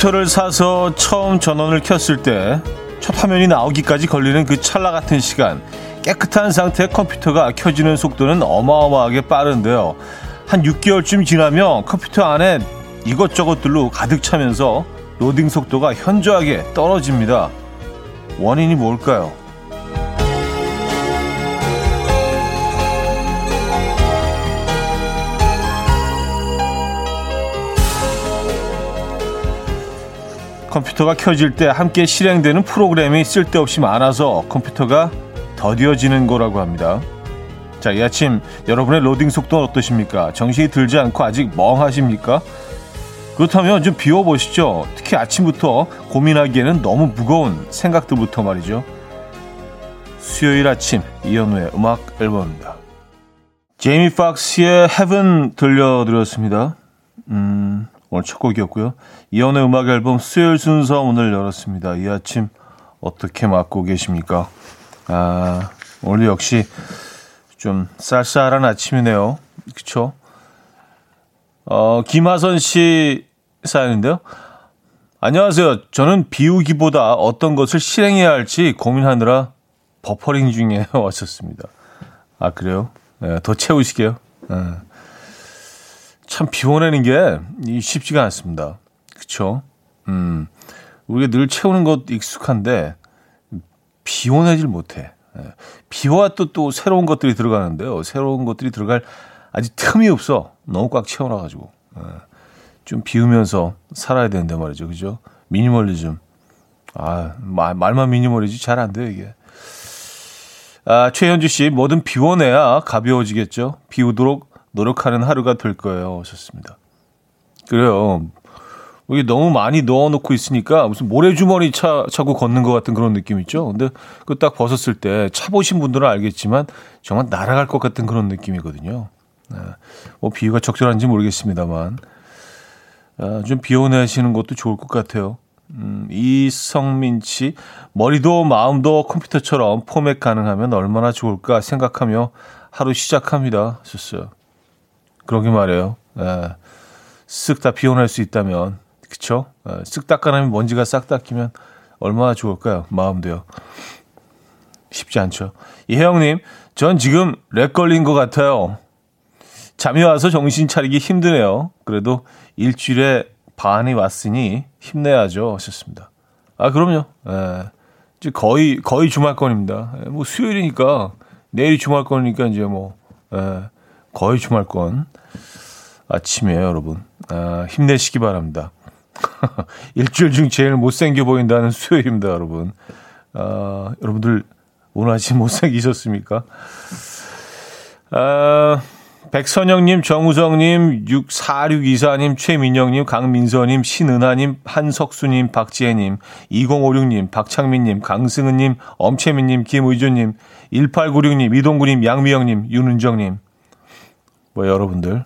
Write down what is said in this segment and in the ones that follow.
컴퓨터를 사서 처음 전원을 켰을 때 첫 화면이 나오기까지 걸리는 그 찰나 같은 시간 깨끗한 상태의 컴퓨터가 켜지는 속도는 어마어마하게 빠른데요. 한 6개월쯤 지나면 컴퓨터 안에 이것저것들로 가득 차면서 로딩 속도가 현저하게 떨어집니다. 원인이 뭘까요? 컴퓨터가 켜질 때 함께 실행되는 프로그램이 쓸데없이 많아서 컴퓨터가 더디어지는 거라고 합니다. 자, 이 아침 여러분의 로딩 속도는 어떠십니까? 정신이 들지 않고 아직 멍하십니까? 그렇다면 좀 비워보시죠. 특히 아침부터 고민하기에는 너무 무거운 생각들부터 말이죠. 수요일 아침 이현우의 음악 앨범입니다. 제이미 박스의 Heaven 들려드렸습니다. 음, 오늘 첫 곡이었고요. 이연의 음악 앨범 수요일 순서 오늘 열었습니다. 이 아침 어떻게 맞고 계십니까? 아, 오늘 역시 좀 쌀쌀한 아침이네요. 그쵸? 어, 김하선 씨 사연인데요. 안녕하세요. 저는 비우기보다 어떤 것을 실행해야 할지 고민하느라 버퍼링 중에 왔었습니다. 아, 그래요? 네, 더 채우시게요. 네. 참 비워내는 게 쉽지가 않습니다. 그쵸? 음, 우리가 늘 채우는 것 익숙한데, 비워내질 못해. 예. 비와 또, 또 새로운 것들이 들어가는데요. 새로운 것들이 들어갈 아직 틈이 없어. 너무 꽉 채워놔가지고. 예. 좀 비우면서 살아야 되는데 말이죠. 그죠? 미니멀리즘. 아, 말, 말만 미니멀이지 잘 안 돼요, 이게. 아, 최현주 씨, 뭐든 비워내야 가벼워지겠죠? 비우도록 노력하는 하루가 될 거예요. 오셨습니다. 그래요. 이게 너무 많이 넣어놓고 있으니까 무슨 모래주머니 차, 차고 걷는 것 같은 그런 느낌 있죠? 근데 그 딱 벗었을 때 차 보신 분들은 알겠지만 정말 날아갈 것 같은 그런 느낌이거든요. 네. 뭐 비유가 적절한지 모르겠습니다만. 아, 좀 비워내시는 것도 좋을 것 같아요. 음, 이성민 씨, 머리도 마음도 컴퓨터처럼 포맷 가능하면 얼마나 좋을까 생각하며 하루 시작합니다. 하셨어요. 그러게 말이에요. 예. 쓱다 비워낼 수 있다면, 그쵸? 예. 쓱 닦아내면 먼지가 싹 닦이면 얼마나 좋을까요? 마음도요. 쉽지 않죠. 이혜영님, 전 지금 lag 걸린 것 같아요. 잠이 와서 정신 차리기 힘드네요. 그래도 일주일에 반이 왔으니 힘내야죠. 하셨습니다. 아, 그럼요. 예. 이제 거의, 거의 주말권입니다. 예. 뭐 수요일이니까, 내일이 주말권이니까 이제 뭐, 예. 거의 주말권. 아침이에요, 여러분. 아, 힘내시기 바랍니다. 일주일 중 제일 못생겨 보인다는 수요일입니다, 여러분. 아, 여러분들 오늘 아침 못생기셨습니까? 아, 백선영님, 정우정님, 6462사님, 최민영님, 강민서님, 신은하님, 한석수님, 박지혜님, 2056님, 박창민님, 강승은님, 엄채민님, 김의준님, 1896님, 이동구님, 양미영님, 윤은정님. 뭐 여러분들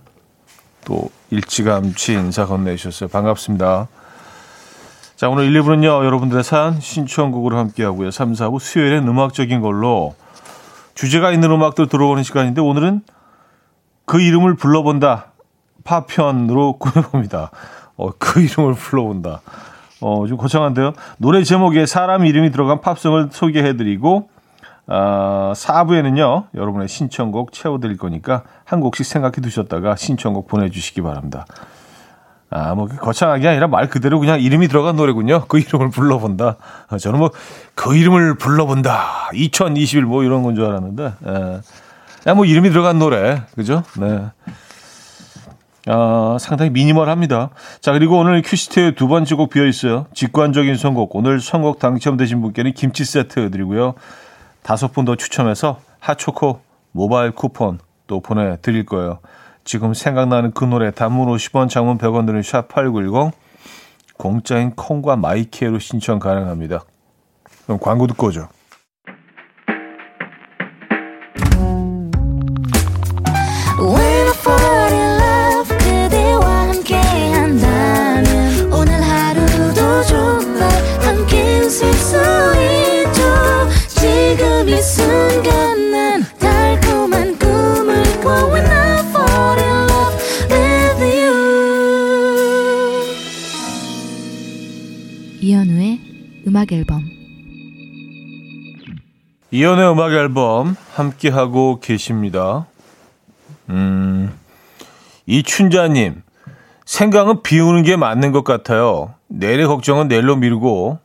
또 일찌감치 인사 건네주셨어요. 반갑습니다. 자, 오늘 1, 2부는요, 여러분들의 사연 신청곡으로 함께하고요. 3, 4부 수요일엔 음악적인 걸로 주제가 있는 음악들 들어오는 시간인데 오늘은 그 이름을 불러본다. 파편으로 꾸며봅니다. 어, 그 이름을 불러본다. 어, 좀 거창한데요. 노래 제목에 사람 이름이 들어간 팝송을 소개해드리고, 어, 4부에는요, 여러분의 신청곡 채워드릴 거니까 한 곡씩 생각해 두셨다가 신청곡 보내주시기 바랍니다. 아, 뭐, 거창하게 아니라 말 그대로 그냥 이름이 들어간 노래군요. 그 이름을 불러본다. 아, 저는 뭐, 그 이름을 불러본다. 2021 뭐 이런 건 줄 알았는데, 예. 그냥 뭐 이름이 들어간 노래. 그죠? 네. 아, 상당히 미니멀합니다. 자, 그리고 오늘 큐시트에 두 번째 곡 비어 있어요. 직관적인 선곡. 오늘 선곡 당첨되신 분께는 김치 세트 드리고요. 다섯 분 더 추첨해서 핫초코 모바일 쿠폰 또 보내드릴 거예요. 지금 생각나는 그 노래 단문 50원, 장문 100원 드는 샵8910 공짜인 콩과 마이키에로 신청 가능합니다. 그럼 광고 듣고 오죠. 이현우의 음악 앨범 함께 하고 계십니다. 음. 이춘자님, 생강은 비우는 게 맞는 것 같아요. 내일의 걱정은 내일로 미루고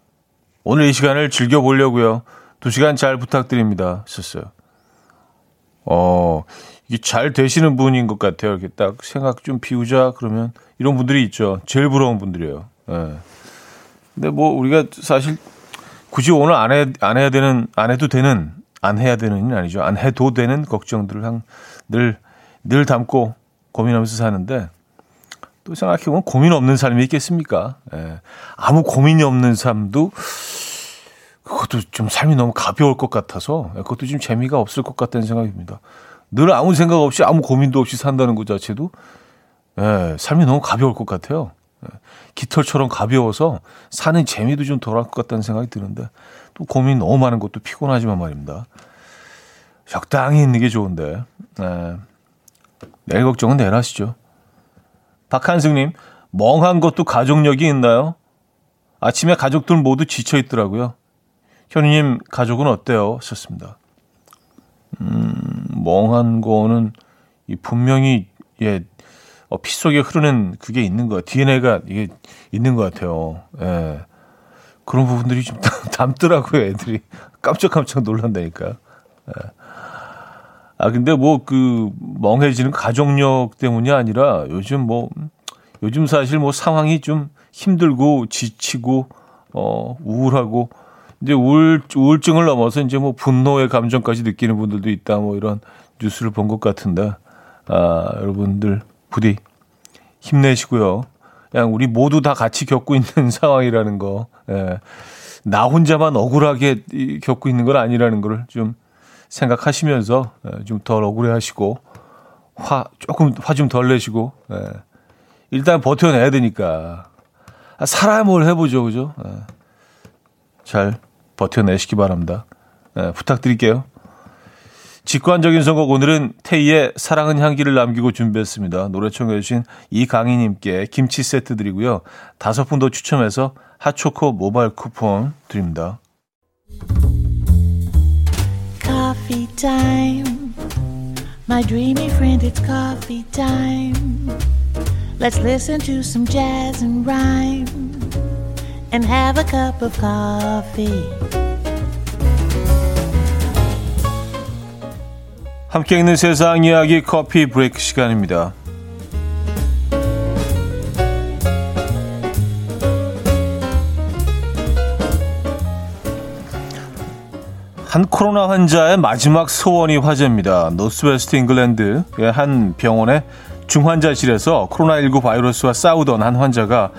오늘 이 시간을 즐겨보려고요. 두 시간 잘 부탁드립니다. 썼어요. 어, 이게 잘 되시는 분인 것 같아요. 이렇게 딱 생각 좀 비우자 그러면 이런 분들이 있죠. 제일 부러운 분들이에요. 예. 근데 뭐 우리가 사실 굳이 오늘 안, 해, 안 해야 되는, 안 해도 되는, 안 해야 되는 아니죠. 안 해도 되는 걱정들을 한, 늘, 늘 담고 고민하면서 사는데 또 생각해보면 고민 없는 삶이 있겠습니까? 예. 아무 고민이 없는 삶도 그것도 좀 삶이 너무 가벼울 것 같아서 그것도 좀 재미가 없을 것 같다는 생각입니다. 늘 아무 생각 없이 아무 고민도 없이 산다는 것 자체도 예, 삶이 너무 가벼울 것 같아요. 예, 깃털처럼 가벼워서 사는 재미도 좀 덜할 것 같다는 생각이 드는데 또 고민 너무 많은 것도 피곤하지만 말입니다. 적당히 있는 게 좋은데 예, 내일 걱정은 내일 하시죠. 박한승님, 멍한 것도 가족력이 있나요? 아침에 가족들 모두 지쳐 있더라고요. 현우님 가족은 어때요? 하셨습니다. 음, 멍한 거는 이 분명히 예, 어, 피 속에 흐르는 그게 있는 거야. DNA가 이게 있는 것 같아요. 예. 그런 부분들이 좀 담더라고요, 애들이. 깜짝깜짝 놀란다니까. 예. 아, 근데 뭐 그 멍해지는 가족력 때문이 아니라 요즘 뭐, 요즘 사실 뭐 상황이 좀 힘들고 지치고, 어, 우울하고, 이제 우울, 우울증을 넘어서 이제 뭐 분노의 감정까지 느끼는 분들도 있다 뭐 이런 뉴스를 본 것 같은데, 아, 여러분들 부디 힘내시고요. 그냥 우리 모두 다 같이 겪고 있는 상황이라는 거, 예. 나 혼자만 억울하게 겪고 있는 건 아니라는 거를 좀 생각하시면서 예, 좀덜 억울해 하시고 화 조금 화 좀 덜 내시고 예. 일단 버텨내야 되니까 아, 뭘 해보죠, 그죠? 예. 잘 버텨내시기 바랍니다. 부탁드릴게요. 직관적인 선곡 오늘은 태희의 사랑은 향기를 남기고 준비했습니다. 노래 청해 주신 이강희님께 김치 세트 드리고요. 다섯 분 더 추첨해서 핫초코 모바일 쿠폰 드립니다. coffee time. My dreamy friend, it's coffee time. Let's listen to some jazz and rhyme and have a cup of coffee. 함께 있는 세상 이야기 Coffee Break 시간입니다. 한 코로나 환자의 마지막 소원이 화제입니다. 노스웨스트 잉글랜드의 한 병원의 중환자실에서 코로나19 바이러스와 싸우던 한 환자가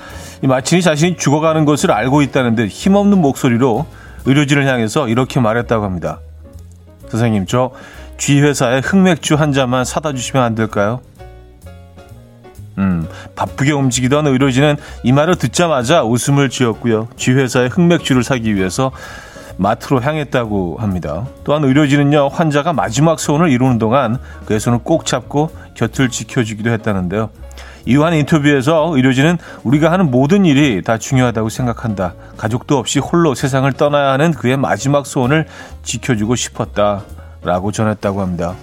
마침이 자신이 죽어가는 것을 알고 있다는 듯 힘없는 목소리로 의료진을 향해서 이렇게 말했다고 합니다. 선생님, 저 G회사에 흑맥주 한 잔만 사다 주시면 안 될까요? 음, 바쁘게 움직이던 의료진은 이 말을 듣자마자 웃음을 지었고요. G회사에 흑맥주를 사기 위해서 마트로 향했다고 합니다. 또한 의료진은요, 환자가 마지막 소원을 이루는 동안 그의 손을 꼭 잡고 곁을 지켜주기도 했다는데요. 이후한 인터뷰에서 의료진은 우리가 하는 모든 일이 다 중요하다고 생각한다. 가족도 없이 홀로 세상을 떠나야 하는 그의 마지막 소원을 지켜주고 싶었다. 라고 전했다고 합니다.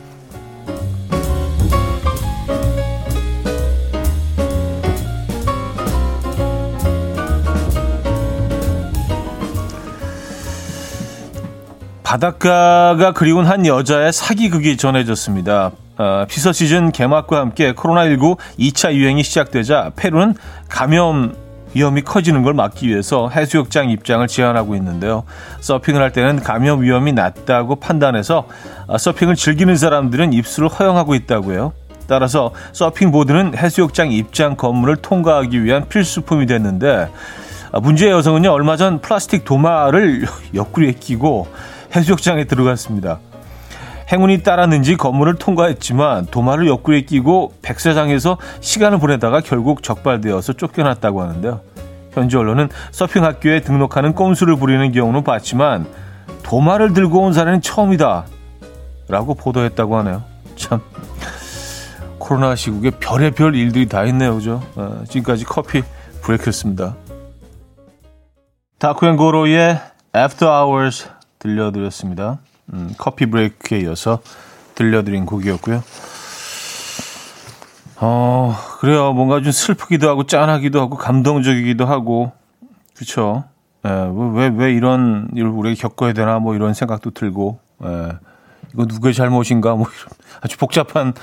바닷가가 그리운 한 여자의 사기극이 전해졌습니다. 어, 피서 시즌 개막과 함께 코로나19 2차 유행이 시작되자 페루는 감염 위험이 커지는 걸 막기 위해서 해수욕장 입장을 제한하고 있는데요. 서핑을 할 때는 감염 위험이 낮다고 판단해서 어, 서핑을 즐기는 사람들은 입수를 허용하고 있다고요. 따라서 서핑보드는 해수욕장 입장 검문을 통과하기 위한 필수품이 됐는데 어, 문제의 여성은요 얼마 전 플라스틱 도마를 옆구리에 끼고 해수욕장에 들어갔습니다. 행운이 따랐는지 건물을 통과했지만 도마를 옆구리에 끼고 백사장에서 시간을 보내다가 결국 적발되어서 쫓겨났다고 하는데요. 현지 언론은 서핑 학교에 등록하는 꼼수를 부리는 경우는 봤지만 도마를 들고 온 사례는 처음이다. 라고 보도했다고 하네요. 참. 코로나 시국에 별의별 일들이 다 있네요. 그죠? 어, 지금까지 커피 브레이크였습니다. 다쿠앤고로의 After Hours 들려드렸습니다. 음, 커피 브레이크에 이어서 들려드린 곡이었고요. 어, 그래요. 뭔가 좀 슬프기도 하고 짠하기도 하고 감동적이기도 하고 그렇죠. 왜, 왜 이런 일을 우리가 겪어야 되나 뭐 이런 생각도 들고 예, 이거 누구의 잘못인가 뭐 이런 아주 복잡한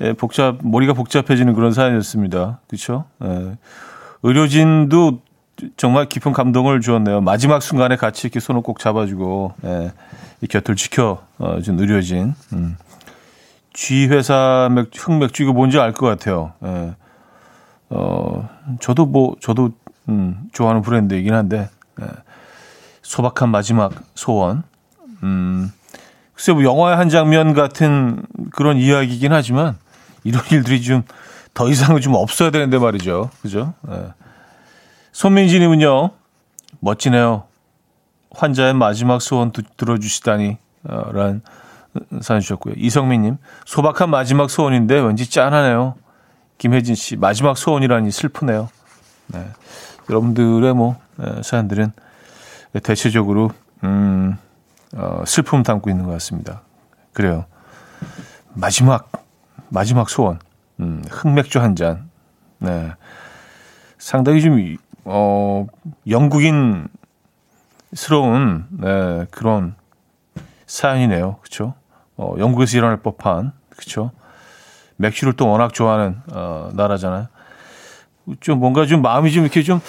예, 복잡 머리가 복잡해지는 그런 사연이었습니다. 그렇죠. 예, 의료진도 정말 깊은 감동을 주었네요. 마지막 순간에 같이 이렇게 손을 꼭 잡아주고 예, 이 곁을 지켜준 어, 의료진. 음. G 회사 맥, 흑맥주 이거 뭔지 알 것 같아요. 예. 어, 저도 뭐 저도 음, 좋아하는 브랜드이긴 한데 예. 소박한 마지막 소원. 음, 글쎄 뭐 영화의 한 장면 같은 그런 이야기이긴 하지만 이런 일들이 좀 더 이상은 좀 없어야 되는데 말이죠. 그죠? 예. 손민지님은요, 멋지네요. 환자의 마지막 소원 두, 들어주시다니, 어, 란 사연 주셨고요. 이성민님, 소박한 마지막 소원인데 왠지 짠하네요. 김혜진 씨, 마지막 소원이라니 슬프네요. 네. 여러분들의 뭐, 에, 사연들은 대체적으로, 음, 어, 슬픔 담고 있는 것 같습니다. 그래요. 마지막, 마지막 소원. 음, 흑맥주 한 잔. 네. 상당히 좀 어, 영국인 스러운 네, 그런 사연이네요. 그렇죠? 어, 영국에서 일어날 법한 그렇죠? 맥주를 또 워낙 좋아하는 어, 나라잖아요. 좀 뭔가 좀 마음이 좀 이렇게 좀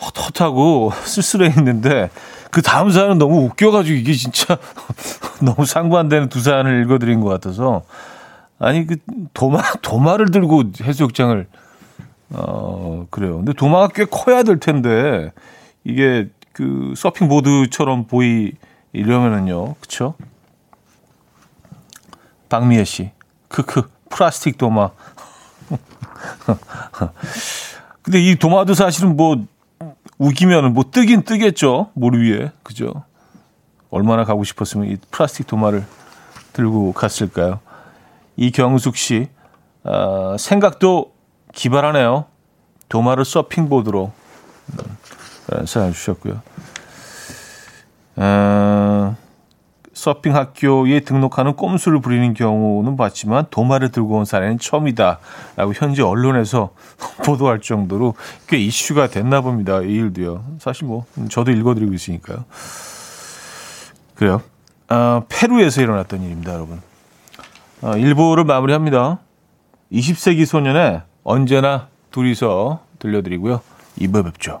헛헛하고 쓸쓸해 있는데 그 다음 사연은 너무 웃겨가지고 이게 진짜 너무 상반되는 두 사연을 읽어드린 것 같아서 아니 그 도마 도마를 들고 해수욕장을 어, 그래요. 근데 도마가 꽤 커야 될 텐데, 이게 그 서핑 보드처럼 보이려면은요. 그쵸? 박미애 씨. 크크. 플라스틱 도마. 근데 이 도마도 사실은 뭐, 우기면은 뭐 뜨긴 뜨겠죠. 물 위에. 그죠? 얼마나 가고 싶었으면 이 플라스틱 도마를 들고 갔을까요? 이경숙 씨, 어, 생각도 기발하네요. 도마를 서핑보드로 음, 사연 주셨고요. 어, 서핑 학교에 등록하는 꼼수를 부리는 경우는 봤지만 도마를 들고 온 사례는 처음이다라고 현재 언론에서 보도할 정도로 꽤 이슈가 됐나 봅니다. 이 일도요. 사실 뭐 저도 읽어드리고 있으니까요. 그래요. 어, 페루에서 일어났던 일입니다, 여러분. 어, 일부를 마무리합니다. 20세기 소년의 언제나 둘이서 들려드리고요. 2부 뵙죠.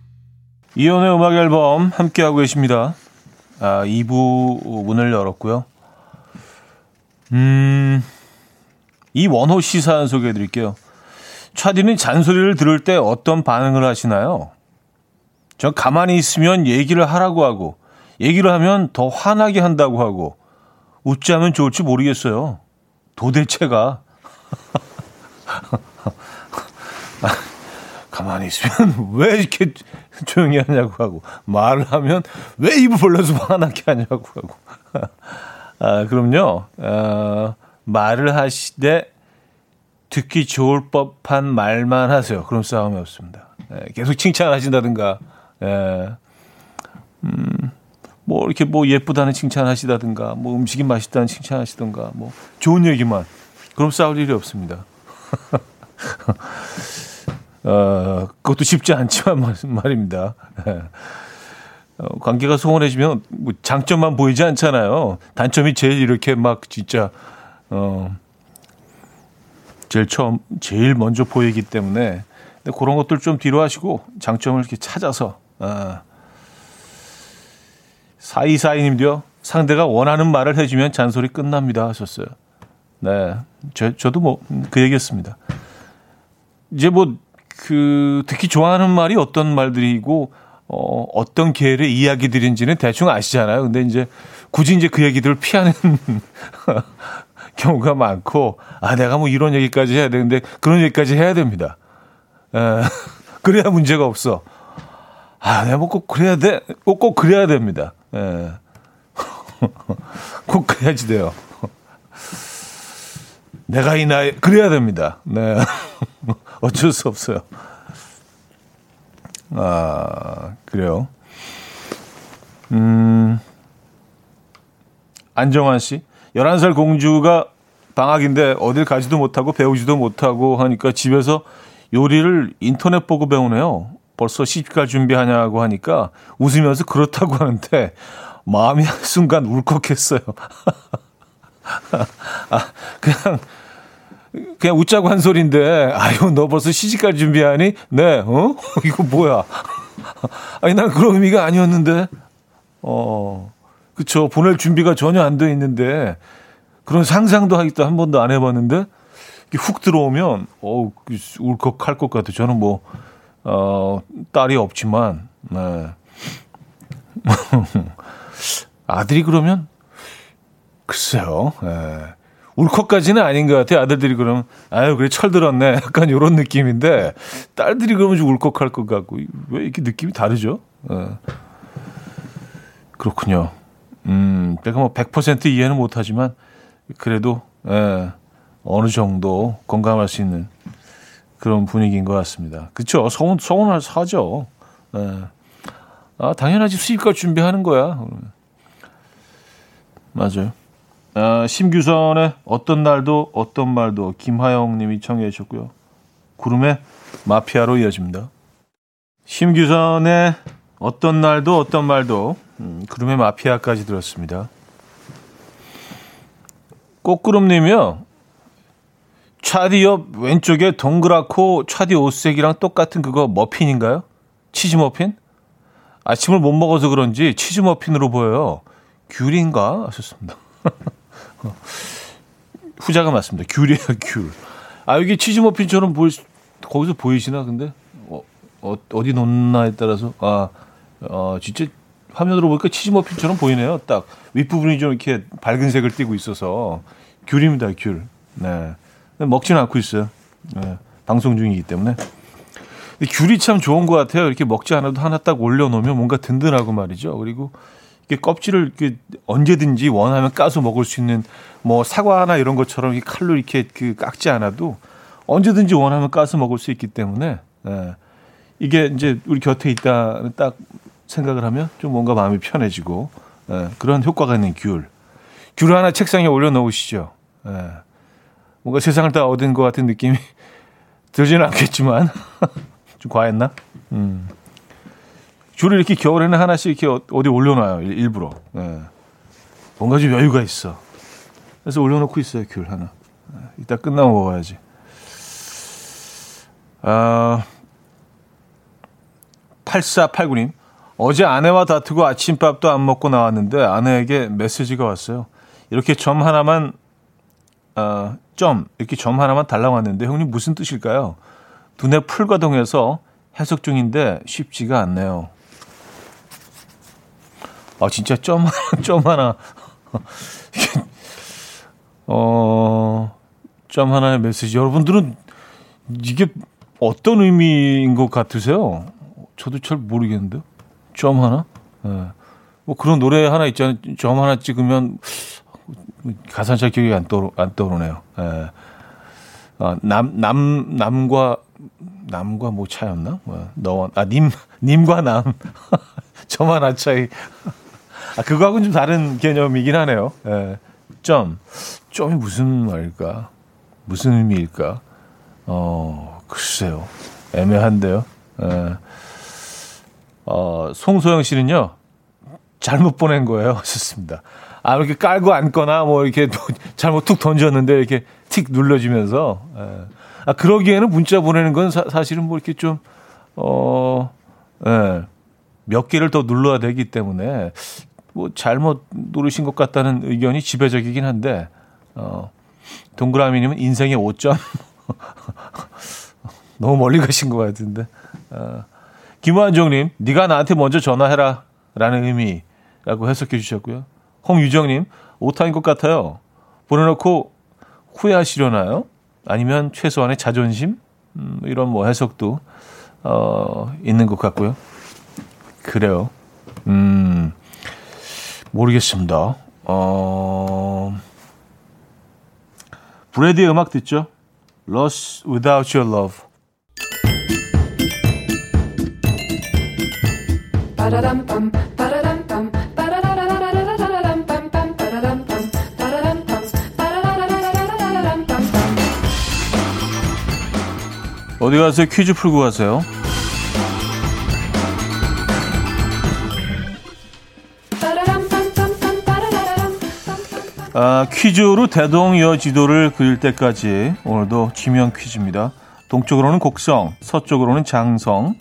이현우의 음악 앨범 함께하고 계십니다. 아, 2부 문을 열었고요. 음, 이원호 씨 사연 소개해 드릴게요. 차디는 잔소리를 들을 때 어떤 반응을 하시나요? 전 가만히 있으면 얘기를 하라고 하고, 얘기를 하면 더 화나게 한다고 하고, 웃지 하면 좋을지 모르겠어요. 도대체가. 가만히 있으면 왜 이렇게 조용히 하냐고 하고 말을 하면 왜 입을 벌려서 화나게 하냐고 하고. 아 그럼요. 어, 말을 하시되 듣기 좋을 법한 말만 하세요. 그럼 싸움이 없습니다. 예, 계속 칭찬하신다든가 예. 음, 뭐 이렇게 뭐 예쁘다는 칭찬하시다든가 뭐 음식이 맛있다는 칭찬하시던가 뭐 좋은 얘기만. 그럼 싸울 일이 없습니다 어, 그것도 쉽지 않지만 말입니다. 예. 어, 관계가 소원해지면 뭐 장점만 보이지 않잖아요. 단점이 제일 이렇게 막 진짜 어 제일 처음 제일 먼저 보이기 때문에 근데 그런 것들 좀 뒤로 하시고 장점을 이렇게 찾아서 아. 사이사이님도요. 상대가 원하는 말을 해주면 잔소리 끝납니다 하셨어요. 네, 저, 저도 뭐 그 얘기했습니다. 이제 뭐 그 특히 좋아하는 말이 어떤 말들이고 어, 어떤 계열의 이야기들인지는 대충 아시잖아요. 근데 이제 굳이 이제 그 얘기들을 피하는 경우가 많고, 아, 내가 뭐 이런 얘기까지 해야 되는데 그런 얘기까지 해야 됩니다. 에, 그래야 문제가 없어. 아, 내가 뭐 꼭 그래야 돼? 꼭, 꼭 그래야 됩니다. 예. 꼭 그래야지 돼요. 내가 이 나이, 그래야 됩니다. 네. 어쩔 수 없어요. 아, 그래요. 음, 안정환 씨. 11살 공주가 방학인데 어딜 가지도 못하고 배우지도 못하고 하니까 집에서 요리를 인터넷 보고 배우네요. 벌써 시집갈 준비하냐고 하니까 웃으면서 그렇다고 하는데 마음이 한순간 울컥했어요. 아, 그냥 그냥 웃자고 한 소리인데 아유 너 벌써 시집갈 준비하니? 네. 어? 이거 뭐야? 아니 난 그런 의미가 아니었는데. 어. 그쵸 보낼 준비가 전혀 안 돼 있는데 그런 상상도 하기도 한 번도 안 해봤는데 훅 들어오면 어 울컥할 것 같아요. 저는 뭐 어, 딸이 없지만, 네. 아들이 그러면, 글쎄요, 네. 울컥까지는 아닌 것 같아요. 아들들이 그러면, 아유, 그래, 철들었네. 약간 이런 느낌인데, 딸들이 그러면 좀 울컥할 것 같고, 왜 이렇게 느낌이 다르죠? 네. 그렇군요. 음, 내가 뭐 100% 이해는 못하지만, 그래도, 예, 어느 정도 공감할 수 있는 그런 분위기인 것 같습니다. 그렇죠. 서운 서운할 사죠. 네. 아 당연하지 수입과 준비하는 거야. 맞아요. 아, 심규선의 어떤 날도 어떤 말도 김하영 님이 청해 주셨고요. 구름의 마피아로 이어집니다. 심규선의 어떤 날도 어떤 말도 음, 구름의 마피아까지 들었습니다. 꽃구름 님이요. 차디 옆 왼쪽에 동그랗고 차디 옷색이랑 똑같은 그거 머핀인가요? 치즈 머핀? 아침을 못 먹어서 그런지 치즈 머핀으로 보여요. 귤인가? 하셨습니다. 후자가 맞습니다. 귤이에요, 귤. 아, 여기 치즈 머핀처럼 보이, 거기서 보이시나, 근데? 어, 어, 어 디 놓나에 따라서. 아, 어, 진짜 화면으로 보니까 치즈 머핀처럼 보이네요. 딱 윗부분이 좀 이렇게 밝은 색을 띠고 있어서. 귤입니다, 귤. 네. 먹지는 않고 있어요. 네, 방송 중이기 때문에. 귤이 참 좋은 것 같아요. 이렇게 먹지 않아도 하나 딱 올려놓으면 뭔가 든든하고 말이죠. 그리고 껍질을 언제든지 원하면 까서 먹을 수 있는 뭐 사과나 이런 것처럼 이 칼로 이렇게 그 깎지 않아도 언제든지 원하면 까서 먹을 수 있기 때문에 네. 이게 이제 우리 곁에 있다 딱 생각을 하면 좀 뭔가 마음이 편해지고 네. 그런 효과가 있는 귤. 귤 하나 책상에 올려놓으시죠. 네. 뭔가 세상을 다 얻은 것 같은 느낌이 들지는 않겠지만 좀 과했나? 음. 줄을 이렇게 겨울에는 하나씩 이렇게 어디 올려놔요 일부러. 네. 뭔가 좀 여유가 있어. 그래서 올려놓고 있어요 귤 하나. 네. 이따 끝나고 먹어야지. 아, 8489님. 어제 아내와 다투고 아침밥도 안 먹고 나왔는데 아내에게 메시지가 왔어요. 이렇게 점 하나만 어, 점 이렇게 점 하나만 달라고 하는데 형님 무슨 뜻일까요? 두뇌 풀가동해서 해석 중인데 쉽지가 않네요. 아 진짜 점 하나 점 하나 어 점 하나의 메시지 여러분들은 이게 어떤 의미인 것 같으세요? 저도 잘 모르겠는데 점 하나? 네. 뭐 그런 노래 하나 있잖아요. 점 하나 찍으면 가사 잘 기억이 안, 떠오르, 안 떠오르네요. 예. 어, 남, 남, 남과, 남과 뭐 차였나? 뭐, 너와, 아, 님, 님과 남. 저만 한 차이. 아, 그거하고는 좀 다른 개념이긴 하네요. 예. 점. 점이 무슨 말일까? 무슨 의미일까? 어, 글쎄요. 애매한데요. 예. 어, 송소영 씨는요, 잘못 보낸 거예요. 하셨습니다. 아, 이렇게 깔고 앉거나 뭐 이렇게 잘못 툭 던졌는데 이렇게 틱 눌러지면서. 예. 아, 그러기에는 문자 보내는 건 사, 실은뭐 이렇게 좀, 어, 예. 몇 개를 더 눌러야 되기 때문에 뭐 잘못 누르신 것 같다는 의견이 지배적이긴 한데, 어, 동그라미님은 인생의 5점. 너무 멀리 가신 것 같은데. 어, 김완정님, 네가 나한테 먼저 전화해라. 라는 의미라고 해석해 주셨고요. 홍유정님, 오타인 것 같아요. 보내놓고 후회하시려나요? 아니면 최소한의 자존심? 음, 이런 뭐 해석도, 어, 있는 것 같고요. 그래요. 음, 모르겠습니다. 어, 브래디의 음악 듣죠? Lost Without Your Love. 어디 가세요? 퀴즈 풀고 가세요. 아, 퀴즈로 대동여 지도를 그릴 때까지 오늘도 지명 퀴즈입니다. 동쪽으로는 곡성, 서쪽으로는 장성,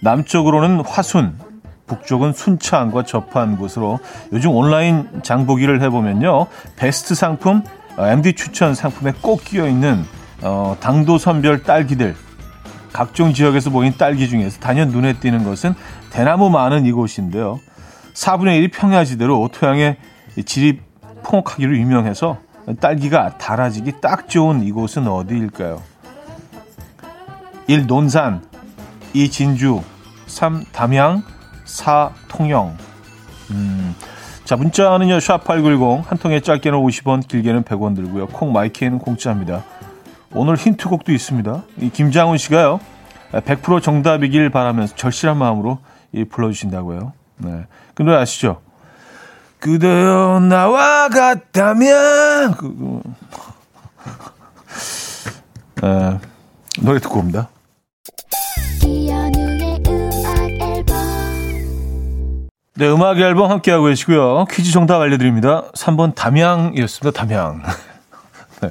남쪽으로는 화순, 북쪽은 순창과 접한 곳으로 요즘 온라인 장보기를 해보면요. 베스트 상품, MD 어, 추천 상품에 꼭 끼어있는 어, 당도 선별 딸기들 각종 지역에서 보인 딸기 중에서 단연 눈에 띄는 것은 대나무 많은 이곳인데요. 4분의 1이 평야지대로 토양의 질이 풍옥하기로 유명해서 딸기가 달아지기 딱 좋은 이곳은 어디일까요? 1. 논산 2. 진주 3. 담양 4. 통영 음, 자 문자는요 샵8910 한 통에 짧게는 50원 길게는 100원 들고요 콩 마이키에는 공짜입니다 오늘 힌트곡도 있습니다 이 김장훈 씨가요 100% 정답이길 바라면서 절실한 마음으로 불러주신다고요 네. 그 노래 아시죠? 그대여 나와 같다면 그, 그, 에, 노래 듣고 옵니다. 네, 음악 앨범 함께하고 계시고요. 퀴즈 정답 알려드립니다. 3번 담양이었습니다. 담양. 네.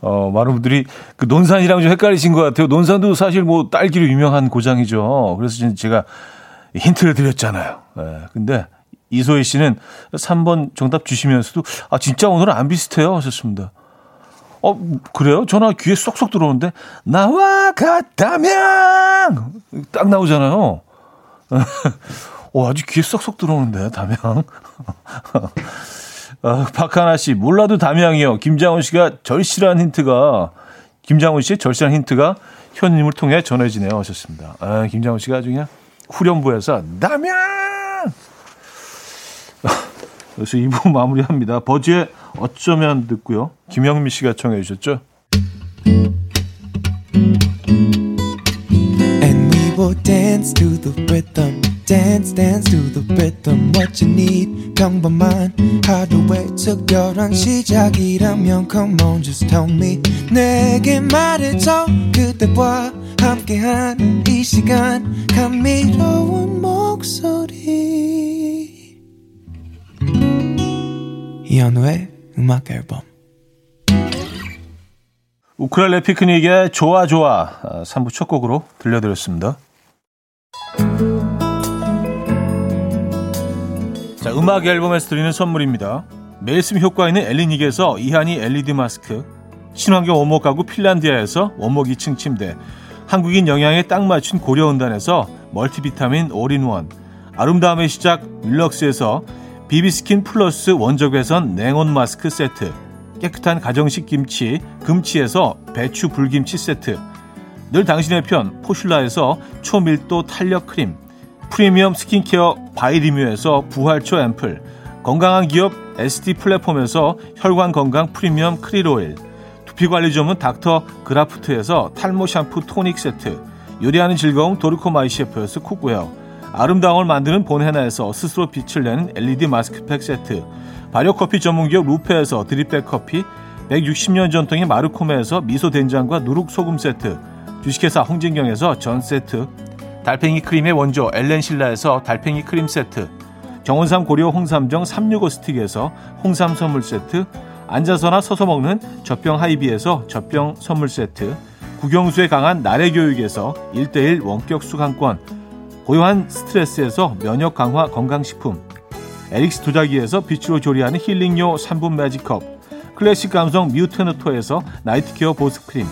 어, 많은 분들이 그 논산이랑 좀 헷갈리신 것 같아요. 논산도 사실 뭐 딸기로 유명한 고장이죠. 그래서 제가 힌트를 드렸잖아요. 네. 근데 이소희 씨는 3번 정답 주시면서도 아 진짜 오늘은 안 비슷해요 하셨습니다. 어 그래요? 전화 귀에 쏙쏙 들어오는데 나와 같다면 딱 나오잖아요. 어 아주 귀에 쏙쏙 들어오는데 담양. 어, 박하나 씨 몰라도 담양이요. 김장훈 씨가 절실한 힌트가 김장훈 씨의 절실한 힌트가 현님을 통해 전해지네요 하셨습니다. 아, 김장훈 씨가 아주 그냥 후렴부에서 담양 그래서 2부 마무리합니다. 버즈의 어쩌면 듣고요. 김영미 씨가 청해 주셨죠. Dance to the rhythm. dance dance to the rhythm what you need 평범한 하루의 특별한 시작이라면 come on just tell me 내게 말해줘 그대와 함께한 이 시간 감미로운 이현우의 음악 앨범 우쿨렐레 피크닉의 좋아 좋아 3부 첫 곡으로 들려드렸습니다. 자, 음악 앨범에서 드리는 선물입니다. 매일 쓰 효과 있는 엘리닉에서 이하니 LED 마스크 친환경 원목 가구 핀란디아에서 원목 2층 침대 한국인 영양에 딱 맞춘 고려은단에서 멀티비타민 올인원 아름다움의 시작 윌럭스에서 비비스킨 플러스 원적외선 냉온 마스크 세트 깨끗한 가정식 김치 금치에서 배추 물김치 세트 늘 당신의 편 포슐라에서 초밀도 탄력 크림 프리미엄 스킨케어 바이리뮤에서 부활초 앰플 건강한 기업 SD 플랫폼에서 혈관 건강 프리미엄 크릴 오일 두피 관리 전문 닥터 그라프트에서 탈모 샴푸 토닉 세트 요리하는 즐거움 도르코 마이 셰프에서 cookware 아름다움을 만드는 본헤나에서 스스로 빛을 내는 LED 마스크팩 세트, 발효커피 전문기업 루페에서 드립백 커피, 160년 전통의 마르코메에서 미소 된장과 누룩 소금 세트, 주식회사 홍진경에서 전 세트, 달팽이 크림의 원조 엘렌실라에서 달팽이 크림 세트, 정원삼 고려 홍삼정 365 스틱에서 홍삼 선물 세트, 앉아서나 서서 먹는 젖병 하이비에서 젖병 선물 세트, 국영수에 강한 나래 교육에서 1대1 원격 수강권, 고요한 스트레스에서 면역 강화 건강식품. 에릭스 도자기에서 빛으로 조리하는 힐링요 3분 매직컵. 클래식 감성 뮤테너토에서 night care 보습크림.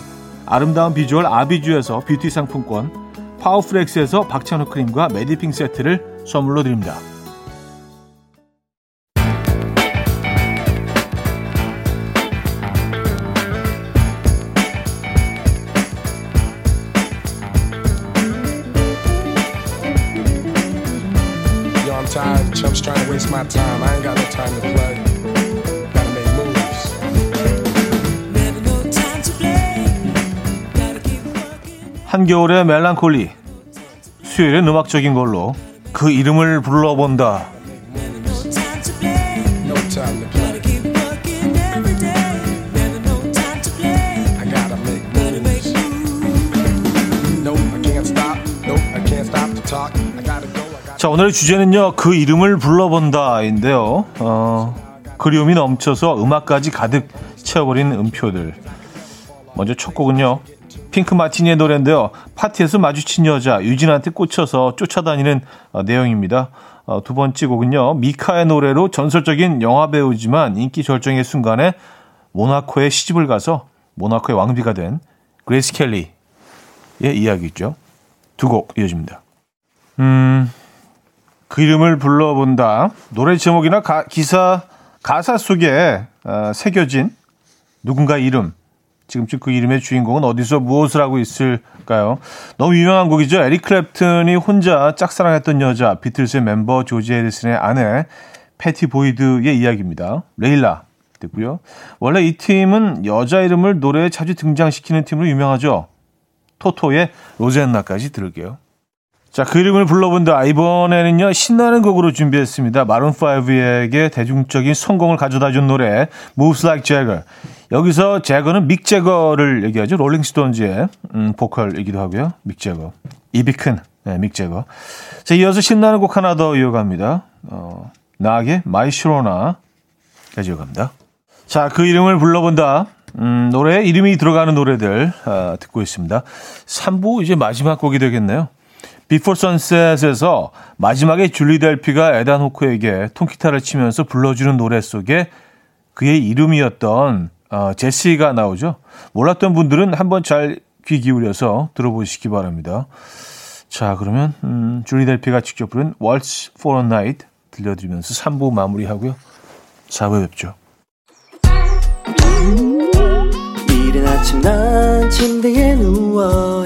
아름다운 비주얼 아비주에서 뷰티 상품권. 파워프렉스에서 박찬호 크림과 메디핑 세트를 선물로 드립니다. Waste my time. I ain't got no time to play. Gotta make moves. 한겨울의 멜랑콜리 수요일엔 음악적인 걸로 그 이름을 불러본다. 오늘의 주제는요, 그 이름을 불러본다인데요. 어, 그리움이 넘쳐서 음악까지 가득 채워버린 음표들. 먼저 첫 곡은요, 핑크 마티니의 노래인데요. 파티에서 마주친 여자, 유진한테 꽂혀서 쫓아다니는 어, 내용입니다. 어, 두 번째 곡은요, 미카의 노래로 전설적인 영화 배우지만 인기 절정의 순간에 모나코에 시집을 가서 모나코의 왕비가 된 그레이스 켈리의 이야기죠. 두 곡 이어집니다. 음, 그 이름을 불러본다. 노래 제목이나 가, 기사 가사 속에 어, 새겨진 누군가 이름. 지금쯤 그 이름의 주인공은 어디서 무엇을 하고 있을까요? 너무 유명한 곡이죠. 에릭 클랩튼이 혼자 짝사랑했던 여자, 비틀스의 멤버 조지 해리슨의 아내 패티 보이드의 이야기입니다. 레일라 듣고요. 원래 이 팀은 여자 이름을 노래에 자주 등장시키는 팀으로 유명하죠. 토토의 로잔나까지 들을게요. 자, 그 이름을 불러본다. 이번에는요, 신나는 곡으로 준비했습니다. 마룬5에게 대중적인 성공을 가져다 준 노래, Moves Like Jagger. 여기서 재거는 믹 재거를 얘기하죠. 롤링스톤즈의 음, 보컬이기도 하고요. 믹 재거. 입이 큰, 네, 믹 재거. 자, 이어서 신나는 곡 하나 더 이어갑니다. 어, 낵의 My Sharona까지 이어갑니다. 자, 그 이름을 불러본다. 음, 노래에 이름이 들어가는 노래들 아, 듣고 있습니다. 3부 이제 마지막 곡이 되겠네요. 비포 선셋에서 마지막에 줄리 델피가 에단 호크에게 통기타를 치면서 불러주는 노래 속에 그의 이름이었던 어, 제시가 나오죠. 몰랐던 분들은 한번 잘 귀 기울여서 들어보시기 바랍니다. 자, 그러면 음, 줄리 델피가 직접 부른 Waltz for a Night 들려드리면서 3부 마무리하고요. 4부에 뵙죠. 이른 아침 난 침대에 누워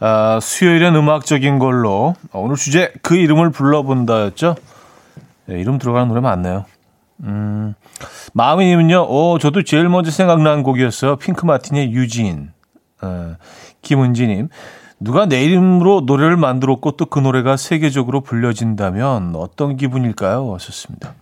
아, 수요일엔 음악적인 걸로 오늘 주제 그 이름을 불러본다였죠. 네, 이름 들어가는 노래 많네요. 음, 마음이님은요. 오, 저도 제일 먼저 생각난 곡이었어요. 핑크 마틴의 유진. 어, 김은지님. 누가 내 이름으로 노래를 만들었고 또 그 노래가 세계적으로 불려진다면 어떤 기분일까요? 하셨습니다.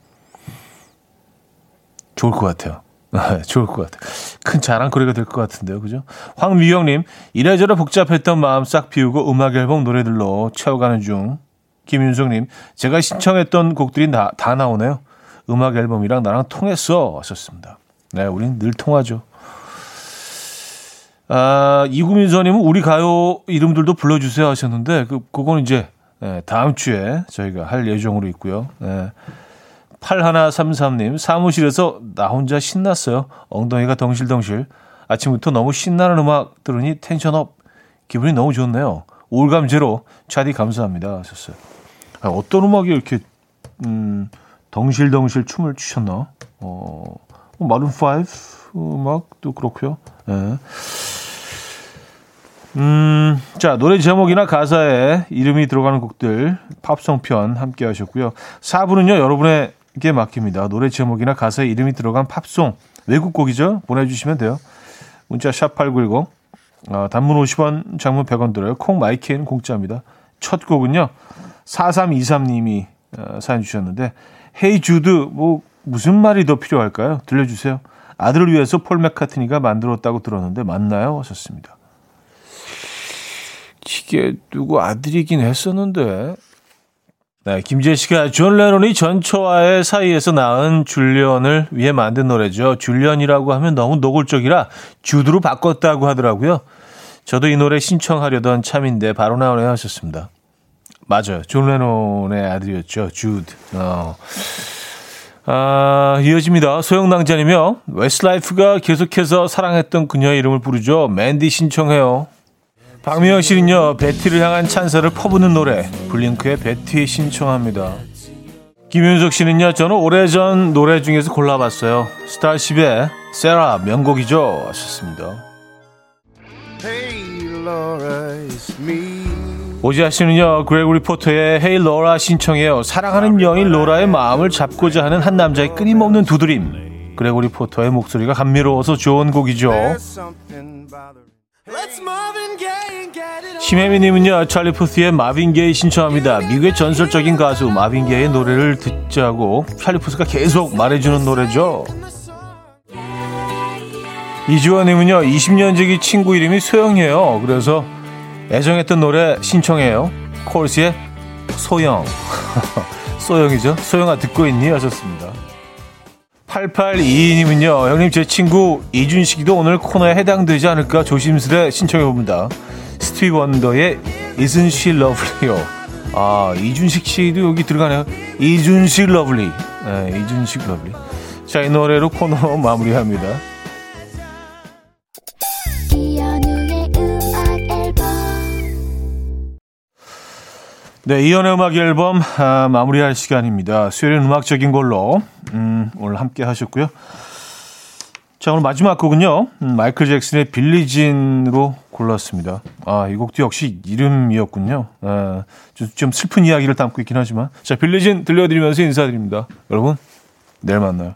좋을 것 같아요. 아, 좋을 것 같아요. 큰 자랑거리가 될 것 같은데요. 그죠? 황미영님, 이래저래 복잡했던 마음 싹 비우고 음악 앨범 노래들로 채워가는 중. 김윤성님, 제가 신청했던 곡들이 나, 다 나오네요. 음악 앨범이랑 나랑 통했어. 하셨습니다. 네, 우린 늘 통하죠. 아, 이구민서님은 우리 가요 이름들도 불러주세요 하셨는데, 그, 그건 이제, 네, 다음 주에 저희가 할 예정으로 있고요. 네. 8133님, 사무실에서 나 혼자 신났어요. 엉덩이가 덩실덩실. 아침부터 너무 신나는 음악 들으니 텐션업. 기분이 너무 좋네요. 올감 제로. 차디 감사합니다. 하셨어요. 아, 어떤 음악이 이렇게, 음, 덩실덩실 춤을 추셨나? 어, 마룬5 음악도 그렇고요. 네. 음, 자, 노래 제목이나 가사에 이름이 들어가는 곡들, 팝송 편 함께 하셨고요. 4부는요, 여러분의 게 맡깁니다. 노래 제목이나 가사에 이름이 들어간 팝송, 외국곡이죠? 보내주시면 돼요. 문자 샵 8910, 어, 단문 50원, 장문 100원 들어요. 콩 마이케이는 공짜입니다. 첫 곡은요, 4323님이 어, 사연 주셨는데, 헤이 주드, 뭐, 무슨 말이 더 필요할까요? 들려주세요. 아들을 위해서 폴 맥카트니가 만들었다고 들었는데, 맞나요? 하셨습니다. 이게 누구 아들이긴 했었는데, 네, 김재 씨가 존 레논이 전처와의 사이에서 낳은 줄리언을 위해 만든 노래죠. 줄리언이라고 하면 너무 노골적이라 주드로 바꿨다고 하더라고요. 저도 이 노래 신청하려던 참인데 바로 나오네요 하셨습니다. 맞아요. 존 레논의 아들이었죠. 주드. 어. 아, 이어집니다. 소영낭자이며 웨스트라이프가 계속해서 사랑했던 그녀의 이름을 부르죠. 맨디 신청해요. 박미영 씨는요, 베티를 향한 찬사를 퍼부는 노래, 블링크의 베티 신청합니다. 김윤석 씨는요, 저는 오래전 노래 중에서 골라봤어요. 스타쉽의 세라 명곡이죠. 하셨습니다. 오지아 씨는요, 그레고리 포터의 Hey Laura 신청해요. 사랑하는 여인 로라의 마음을 잡고자 하는 한 남자의 끊임없는 두드림. 그레고리 포터의 목소리가 감미로워서 좋은 곡이죠. 심혜미님은요 찰리 푸스의 마빈 게이 신청합니다. 미국의 전설적인 가수 마빈 게이의 노래를 듣자고 찰리 푸스가 계속 말해주는 노래죠. 이주원님은요 20년 지기 친구 이름이 소영이에요. 그래서 애정했던 노래 신청해요. 코어스의 So Young. 소영이죠. 소영아 듣고 있니? 하셨습니다. 8822님은요, 형님, 제 친구 이준식이도 오늘 코너에 해당되지 않을까 조심스레 신청해봅니다. 스티비 원더의 Isn't She Lovely요. 아, 이준식 씨도 여기 들어가네요. 이준식 Lovely. 네, 이준식 Lovely. 자, 이 노래로 코너 마무리합니다. 네, 이현우의 음악 앨범 아, 마무리할 시간입니다. 수요일은 음악적인 걸로 음, 오늘 함께 하셨고요. 자, 오늘 마지막 곡은요. 음, 마이클 잭슨의 빌리진으로 골랐습니다. 아, 이 곡도 역시 이름이었군요. 아, 좀, 좀 슬픈 이야기를 담고 있긴 하지만. 자, 빌리진 들려드리면서 인사드립니다. 여러분, 내일 만나요.